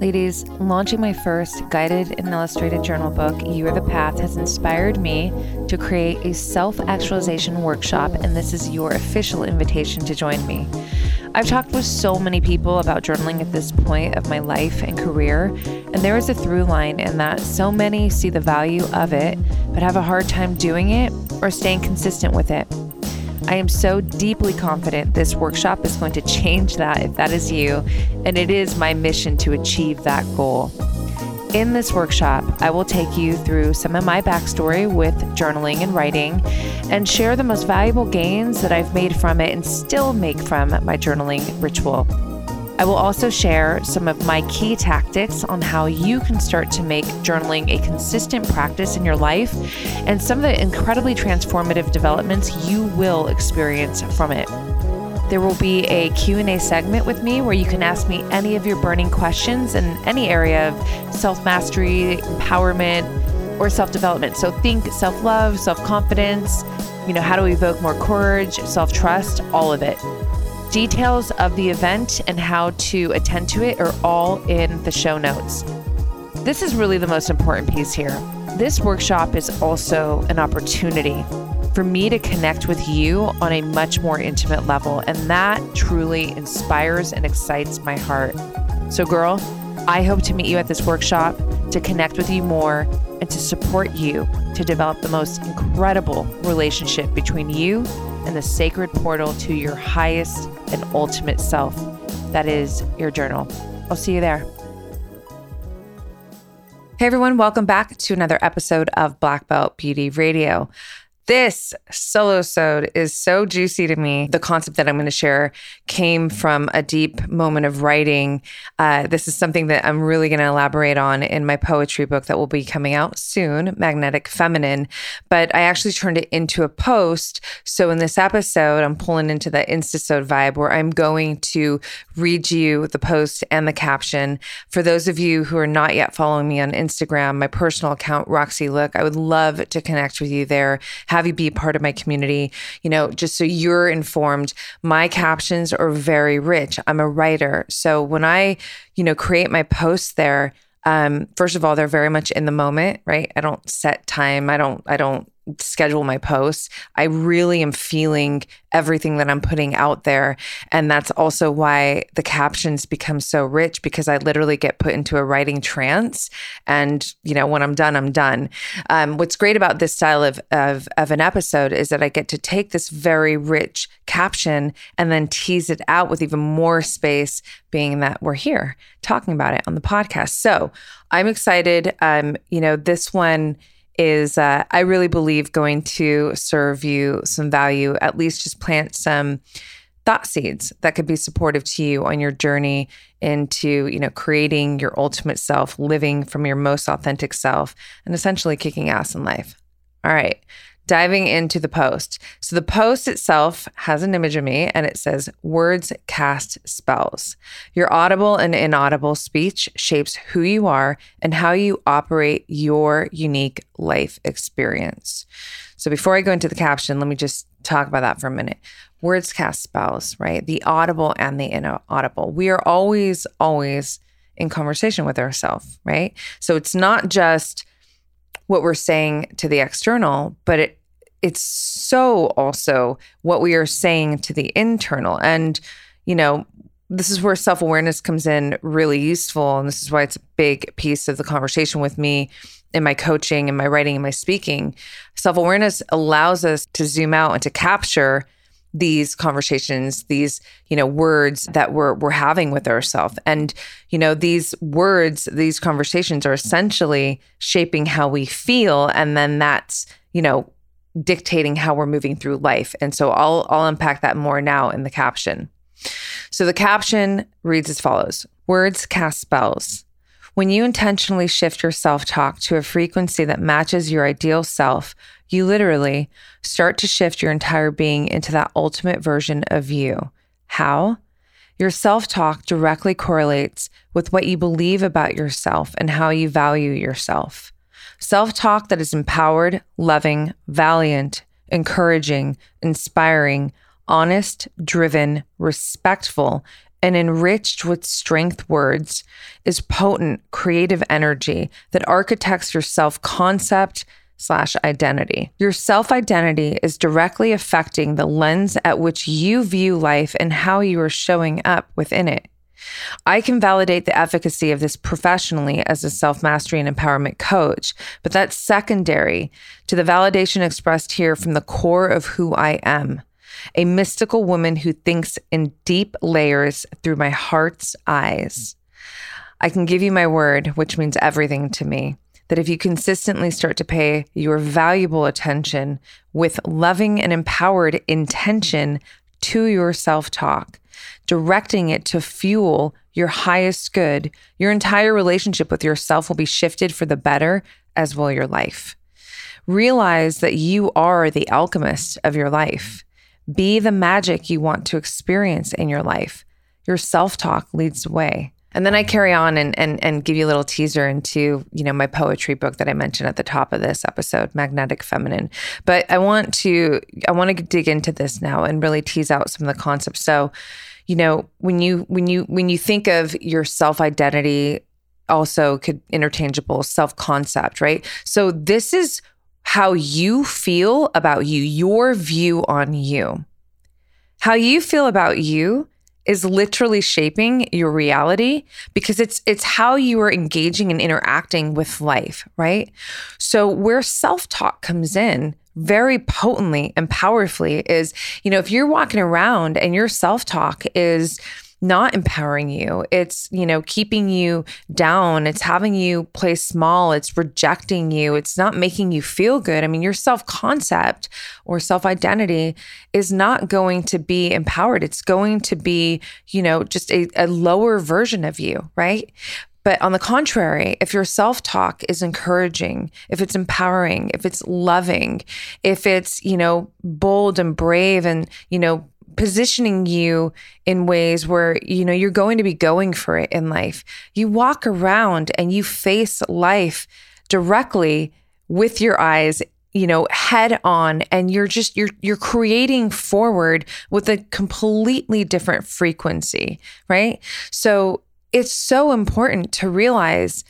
Ladies, launching my first guided and illustrated journal book, You Are the Path, has inspired me to create a self actualization workshop, and this is your official invitation to join me. I've talked with so many people about journaling at this point of my life and career, and there is a through line in that so many see the value of it, but have a hard time doing it or staying consistent with it. I am so deeply confident this workshop is going to change that if that is you, and it is my mission to achieve that goal. In this workshop, I will take you through some of my backstory with journaling and writing and share the most valuable gains that I've made from it and still make from my journaling ritual. I will also share some of my key tactics on how you can start to make journaling a consistent practice in your life and some of the incredibly transformative developments you will experience from it. There will be a Q&A segment with me where you can ask me any of your burning questions in any area of self-mastery, empowerment, or self-development. So think self-love, self-confidence, you know, how to evoke more courage, self-trust, all of it. Details of the event and how to attend to it are all in the show notes. This is really the most important piece here. This workshop is also an opportunity for me to connect with you on a much more intimate level, and that truly inspires and excites my heart. So, girl, I hope to meet you at this workshop to connect with you more and to support you to develop the most incredible relationship between you and the sacred portal to your highest and ultimate self. That is your journal. I'll see you there. Hey everyone, welcome back to another episode of Black Belt Beauty Radio. This solo sode is so juicy to me. The concept that I'm going to share came from a deep moment of writing. Uh, this is something that I'm really going to elaborate on in my poetry book that will be coming out soon, Magnetic Feminine. But I actually turned it into a post. So in this episode, I'm pulling into the Instasode vibe where I'm going to read you the post and the caption. For those of you who are not yet following me on Instagram, my personal account, Roxy Look, I would love to connect with you there. Have have you be part of my community, you know, just so you're informed. My captions are very rich. I'm a writer. So when I, you know, create my posts there, um, first of all, they're very much in the moment, right? I don't set time. I don't, I don't schedule my posts. I really am feeling everything that I'm putting out there. And that's also why the captions become so rich because I literally get put into a writing trance. And, you know, when I'm done, I'm done. Um, what's great about this style of, of, of an episode is that I get to take this very rich caption and then tease it out with even more space, being that we're here talking about it on the podcast. So I'm excited. Um, you know, this one is uh, I really believe going to serve you some value, at least just plant some thought seeds that could be supportive to you on your journey into, you know, creating your ultimate self, living from your most authentic self, and essentially kicking ass in life. All right diving into the post. So the post itself has an image of me and it says, Words cast spells. Your audible and inaudible speech shapes who you are and how you operate your unique life experience. So before I go into the caption, let me just talk about that for a minute. Words cast spells, right? The audible and the inaudible. We are always, always in conversation with ourselves, right? So it's not just what we're saying to the external, but it it's so also what we are saying to the internal. And, you know, this is where self awareness comes in really useful. And this is why it's a big piece of the conversation with me in my coaching and my writing and my speaking. Self awareness allows us to zoom out and to capture these conversations these you know words that we're we're having with ourselves and you know these words these conversations are essentially shaping how we feel and then that's you know dictating how we're moving through life. And so I'll I'll unpack that more now in the caption. So the caption reads as follows: Words cast spells. When you intentionally shift your self talk to a frequency that matches your ideal self, you literally start to shift your entire being into that ultimate version of you. How? Your self talk directly correlates with what you believe about yourself and how you value yourself. Self talk that is empowered, loving, valiant, encouraging, inspiring, honest, driven, respectful, and enriched with strength words is potent creative energy that architects your self concept slash identity. Your self identity is directly affecting the lens at which you view life and how you are showing up within it. I can validate the efficacy of this professionally as a self mastery and empowerment coach, but that's secondary to the validation expressed here from the core of who I am a mystical woman who thinks in deep layers through my heart's eyes. I can give you my word, which means everything to me, that if you consistently start to pay your valuable attention with loving and empowered intention to your self talk, directing it to fuel your highest good, your entire relationship with yourself will be shifted for the better, as will your life. Realize that you are the alchemist of your life. Be the magic you want to experience in your life. Your self talk leads the way. And then I carry on and, and and give you a little teaser into, you know, my poetry book that I mentioned at the top of this episode, Magnetic Feminine. But I want to I want to dig into this now and really tease out some of the concepts. So, you know, when you when you when you think of your self-identity also could interchangeable self-concept, right? So this is how you feel about you, your view on you. How you feel about you is literally shaping your reality because it's it's how you are engaging and interacting with life, right? So where self-talk comes in very potently and powerfully is, you know, if you're walking around and your self-talk is not empowering you. It's, you know, keeping you down. It's having you play small. It's rejecting you. It's not making you feel good. I mean, your self concept or self identity is not going to be empowered. It's going to be, you know, just a, a lower version of you, right? But on the contrary, if your self talk is encouraging, if it's empowering, if it's loving, if it's, you know, bold and brave and, you know, positioning you in ways where you know you're going to be going for it in life. You walk around and you face life directly with your eyes you know head on and you're just you're you're creating forward with a completely different frequency right so it's so important to realize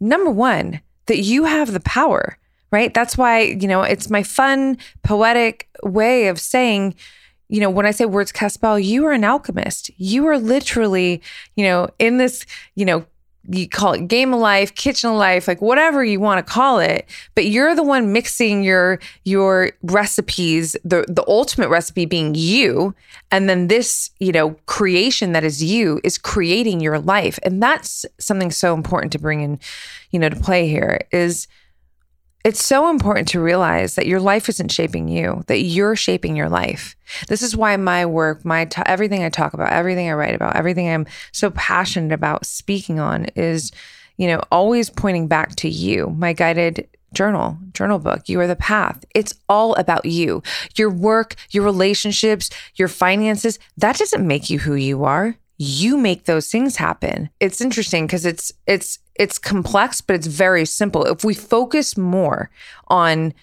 number 1 that you have the power right that's why you know it's my fun poetic way of saying you know, when I say words cast spell, you are an alchemist. You are literally, you know, in this, you know, you call it game of life, kitchen of life, like whatever you want to call it, but you're the one mixing your your recipes, the the ultimate recipe being you, and then this, you know, creation that is you is creating your life. And that's something so important to bring in, you know, to play here is it's so important to realize that your life isn't shaping you, that you're shaping your life. This is why my work, my t- everything I talk about, everything I write about, everything I'm so passionate about speaking on is, you know, always pointing back to you, my guided journal, journal book. You are the path. It's all about you. Your work, your relationships, your finances, that doesn't make you who you are you make those things happen. It's interesting because it's it's it's complex, but it's very simple. If we focus more on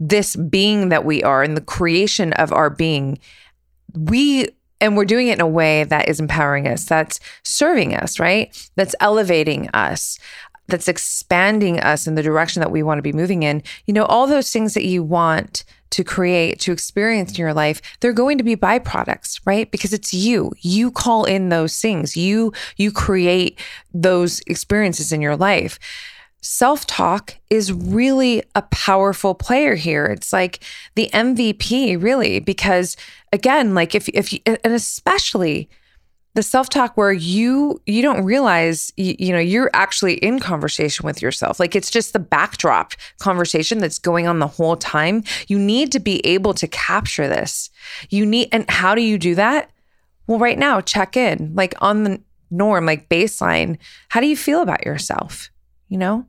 this being that we are and the creation of our being, we and we're doing it in a way that is empowering us, that's serving us, right? That's elevating us, that's expanding us in the direction that we want to be moving in. You know, all those things that you want to create, to experience in your life, they're going to be byproducts, right? Because it's you. You call in those things. You you create those experiences in your life. Self-talk is really a powerful player here. It's like the MVP really because again, like if if you, and especially the self-talk where you you don't realize you, you, know you're actually in conversation with yourself like it's just the backdrop conversation that's going on the whole time you need to be able to capture this you need and how do you do that well right now check in like on the norm, like baseline, how do you feel about yourself? You know,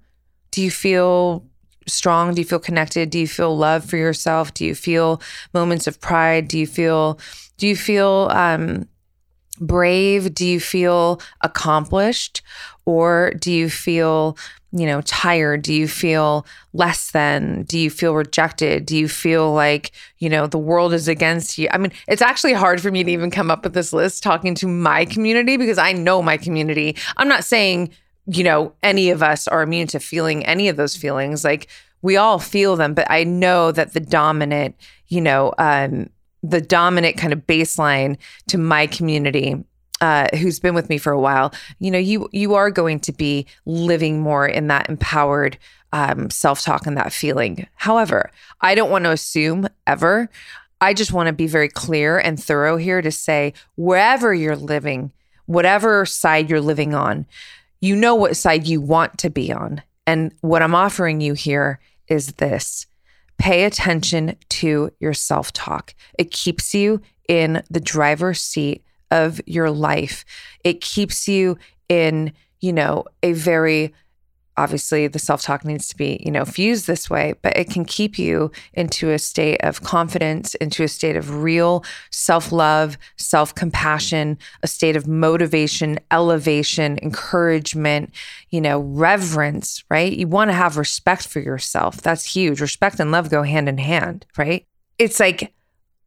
do you feel strong? Do you feel connected? Do you feel love for yourself? Do you feel moments of pride? Do you feel, do you feel, um, brave? Do you feel accomplished? Or do you feel, you know, tired? Do you feel less than? Do you feel rejected? Do you feel like, you know, the world is against you? I mean, it's actually hard for me to even come up with this list talking to my community because I know my community. I'm not saying, you know, any of us are immune to feeling any of those feelings. Like we all feel them, but I know that the dominant, you know, um, the dominant kind of baseline to my community uh, who's been with me for a while, you know, you you are going to be living more in that empowered um, self talk and that feeling. However, I don't want to assume ever. I just want to be very clear and thorough here to say wherever you're living, whatever side you're living on, you know what side you want to be on. And what I'm offering you here is this pay attention to your self talk. It keeps you in the driver's seat of your life. It keeps you in, you know, a very obviously the self-talk needs to be you know fused this way but it can keep you into a state of confidence into a state of real self-love self-compassion a state of motivation elevation encouragement you know reverence right? You want to have respect for yourself. That's huge. Respect and love go hand in hand right? It's like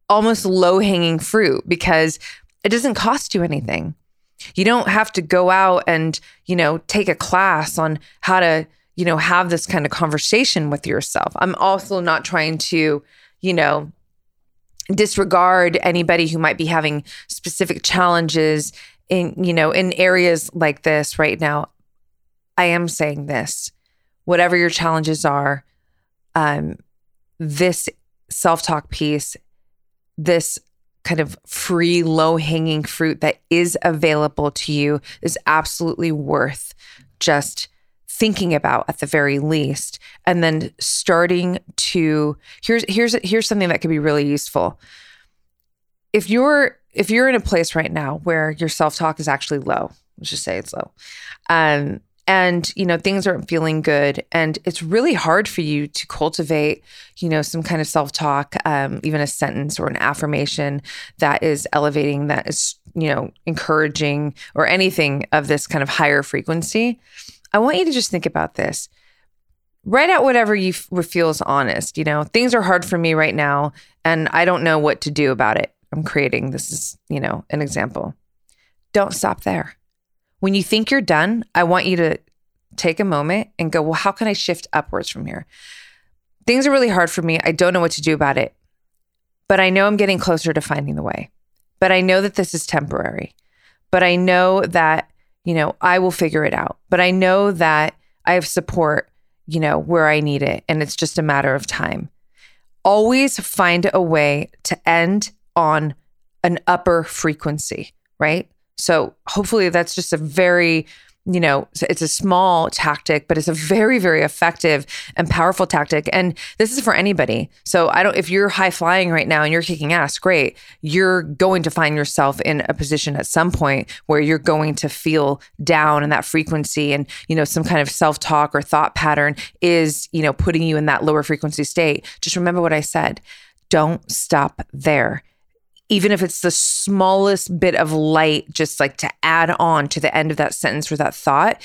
almost low-hanging fruit because it doesn't cost you anything you don't have to go out and, you know, take a class on how to, you know, have this kind of conversation with yourself. I'm also not trying to, you know, disregard anybody who might be having specific challenges in, you know, in areas like this right now. I am saying this. Whatever your challenges are, um, this self-talk piece, this kind of free, low hanging fruit that is available to you is absolutely worth just thinking about at the very least. And then starting to here's here's here's something that could be really useful. If you're if you're in a place right now where your self-talk is actually low let's just say it's low um and you know things aren't feeling good. And it's really hard for you to cultivate you know some kind of self-talk um, even a sentence or an affirmation that is elevating that is you know encouraging or anything of this kind of higher frequency. I want you to just think about this. Write out whatever you f- feel is honest you know? Things are hard for me right now and i don't know what to do about it. I'm creating this is you know an example. Don't stop there when you think you're done, I want you to take a moment and go, well, how can I shift upwards from here? Things are really hard for me. I don't know what to do about it, but I know I'm getting closer to finding the way. But I know that this is temporary. But I know that, you know, I will figure it out. But I know that I have support, you know, where I need it. And it's just a matter of time. Always find a way to end on an upper frequency, right? So hopefully that's just a very you know, it's a small tactic, but it's a very, very effective and powerful tactic. And this is for anybody. So I don't, if you're high flying right now and you're kicking ass, great. You're going to find yourself in a position at some point where you're going to feel down in that frequency and, you know, some kind of self talk or thought pattern is, you know, putting you in that lower frequency state. Just remember what I said. Don't stop there even if it's the smallest bit of light, just like to add on to the end of that sentence or that thought,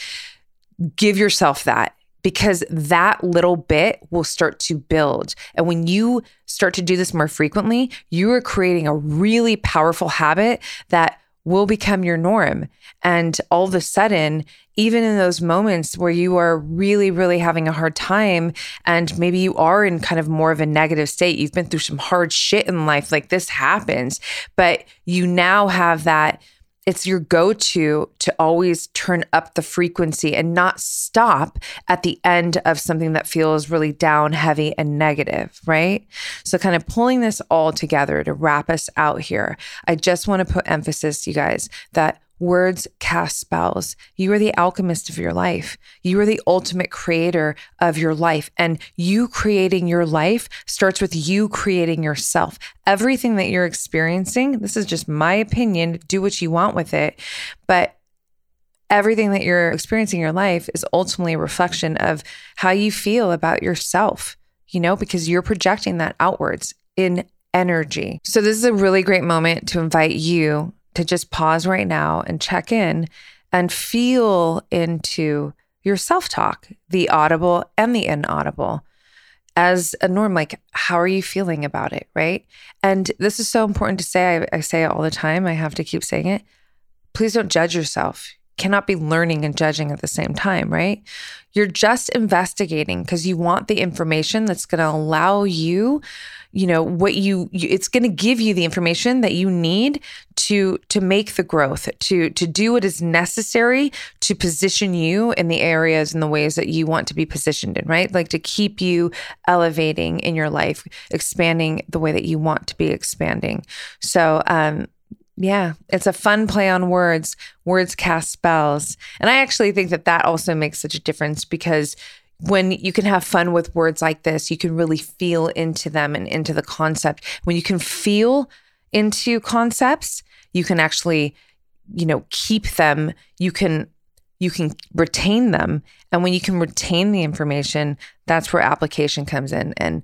give yourself that because that little bit will start to build. And when you start to do this more frequently, you are creating a really powerful habit that will become your norm. And all of a sudden, even in those moments where you are really, really having a hard time, and maybe you are in kind of more of a negative state, you've been through some hard shit in life, like this happens, but you now have that it's your go to to always turn up the frequency and not stop at the end of something that feels really down, heavy, and negative, right? So, kind of pulling this all together to wrap us out here, I just want to put emphasis, you guys, that Words cast spells. You are the alchemist of your life. You are the ultimate creator of your life. And you creating your life starts with you creating yourself. Everything that you're experiencing, this is just my opinion, do what you want with it. But everything that you're experiencing in your life is ultimately a reflection of how you feel about yourself, you know, because you're projecting that outwards in energy. So, this is a really great moment to invite you to just pause right now and check in and feel into your self talk, the audible and the inaudible as a norm like how are you feeling about it right? And this is so important to say I, I, say it all the time i have to keep saying it. Please don't judge yourself cannot be learning and judging at the same time, right? You're just investigating because you want the information that's going to allow you, you know, what you, you it's going to give you the information that you need to to make the growth, to to do what is necessary to position you in the areas and the ways that you want to be positioned in, right? Like to keep you elevating in your life, expanding the way that you want to be expanding. So, um yeah, it's a fun play on words. Words cast spells. And I actually think that that also makes such a difference because when you can have fun with words like this, you can really feel into them and into the concept. When you can feel into concepts, you can actually, you know, keep them. You can you can retain them. And when you can retain the information, that's where application comes in. And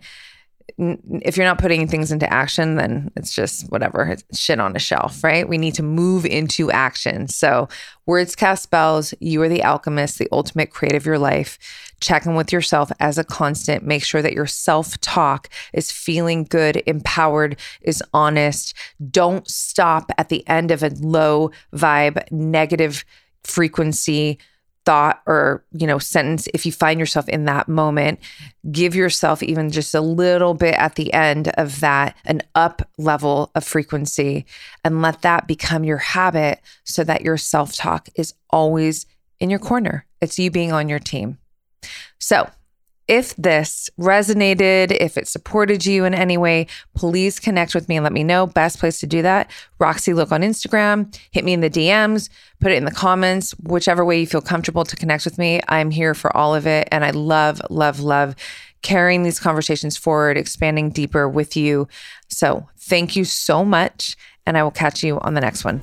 if you're not putting things into action, then it's just whatever, it's shit on a shelf, right? We need to move into action. So, words cast spells. You are the alchemist, the ultimate creative of your life. Check in with yourself as a constant. Make sure that your self talk is feeling good, empowered, is honest. Don't stop at the end of a low vibe, negative frequency thought or you know sentence if you find yourself in that moment give yourself even just a little bit at the end of that an up level of frequency and let that become your habit so that your self-talk is always in your corner. It's you being on your team. So if this resonated, if it supported you in any way, please connect with me and let me know. Best place to do that, Roxy Look on Instagram. Hit me in the DMs, put it in the comments, whichever way you feel comfortable to connect with me. I'm here for all of it. And I love, love, love carrying these conversations forward, expanding deeper with you. So thank you so much. And I will catch you on the next one.